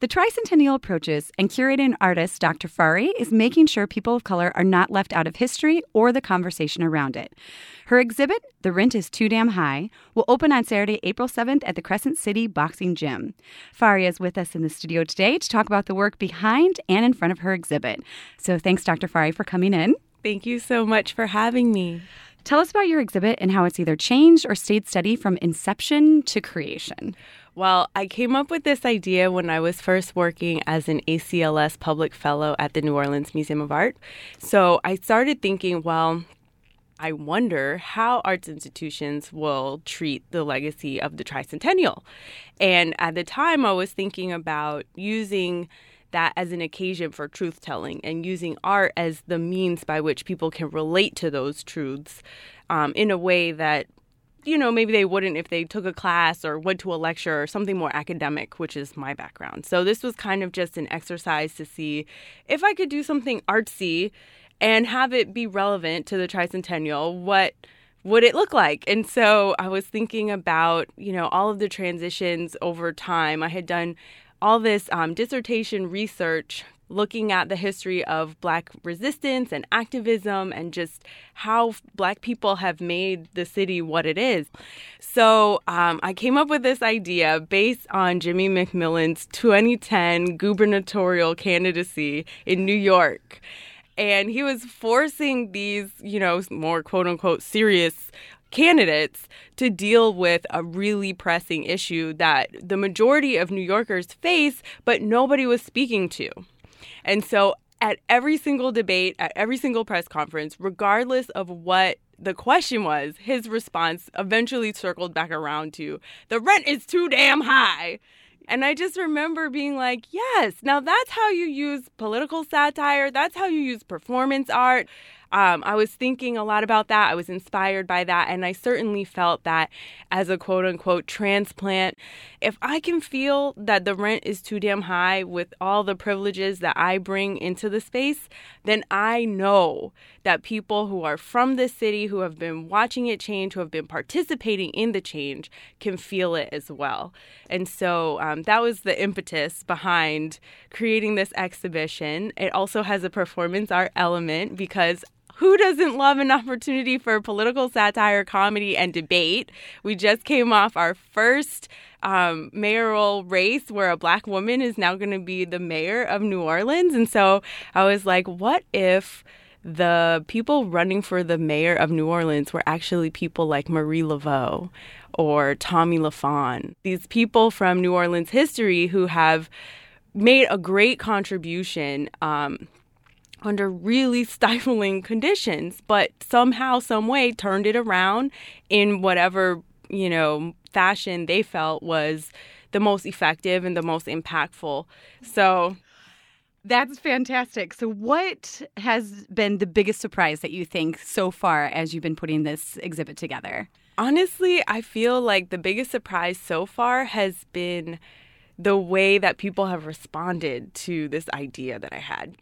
The tricentennial approaches, and curator and artist Dr. Fari is making sure people of color are not left out of history or the conversation around it. Her exhibit, The Rent is Too Damn High, will open on Saturday, April 7th at the Crescent City Boxing Gym. Fari is with us in the studio today to talk about the work behind and in front of her exhibit. So thanks, Dr. Fari, for coming in. Thank you so much for having me. Tell us about your exhibit and how it's either changed or stayed steady from inception to creation. Well, I came up with this idea when I was first working as an ACLS public fellow at the New Orleans Museum of Art. So I started thinking, well, I wonder how arts institutions will treat the legacy of the tricentennial. And at the time, I was thinking about using that as an occasion for truth telling and using art as the means by which people can relate to those truths um, in a way that you know, maybe they wouldn't if they took a class or went to a lecture or something more academic, which is my background. So this was kind of just an exercise to see if I could do something artsy and have it be relevant to the tricentennial. What would it look like? And so I was thinking about, you know, all of the transitions over time. I had done all this um, dissertation research looking at the history of Black resistance and activism and just how Black people have made the city what it is. So um, I came up with this idea based on Jimmy McMillan's 2010 gubernatorial candidacy in New York. And he was forcing these, you know, more quote unquote serious candidates to deal with a really pressing issue that the majority of New Yorkers face, but nobody was speaking to. And so at every single debate, at every single press conference, regardless of what the question was, his response eventually circled back around to the rent is too damn high. And I just remember being like, yes, now that's how you use political satire. That's how you use performance art um, I was thinking a lot about that. I was inspired by that. And I certainly felt that as a quote unquote transplant, if I can feel that the rent is too damn high with all the privileges that I bring into the space, then I know that people who are from this city, who have been watching it change, who have been participating in the change, can feel it as well. And so um, that was the impetus behind creating this exhibition. It also has a performance art element because who doesn't love an opportunity for political satire, comedy, and debate? We just came off our first um, mayoral race where a black woman is now going to be the mayor of New Orleans. And so I was like, what if the people running for the mayor of New Orleans were actually people like Marie Laveau or Thomy Lafon? These people from New Orleans history who have made a great contribution um, under really stifling conditions, but somehow, some way turned it around in whatever, you know, fashion they felt was the most effective and the most impactful. So that's fantastic. So, what has been the biggest surprise that you think so far as you've been putting this exhibit together? Honestly, I feel like the biggest surprise so far has been the way that people have responded to this idea that I had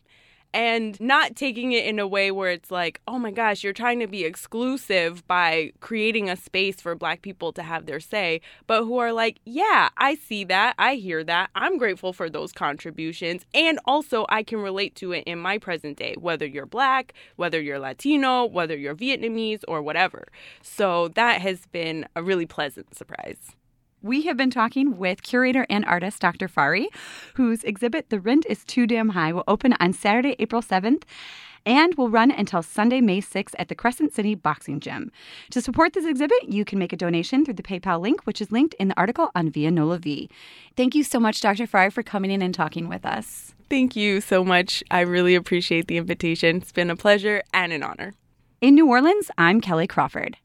and not taking it in a way where it's like, oh my gosh, you're trying to be exclusive by creating a space for black people to have their say, but who are like, yeah, I see that, I hear that, I'm grateful for those contributions, and also I can relate to it in my present day, whether you're black, whether you're Latino, whether you're Vietnamese, or whatever. So that has been a really pleasant surprise. We have been talking with curator and artist Dr. Fari, whose exhibit The Rent is Too Damn High will open on Saturday, April 7th and will run until Sunday, May 6th at the Crescent City Boxing Gym. To support this exhibit, you can make a donation through the PayPal link, which is linked in the article on Via NolaVie. Thank you so much, Dr. Fari, for coming in and talking with us. Thank you so much. I really appreciate the invitation. It's been a pleasure and an honor. In New Orleans, I'm Kelley Crawford.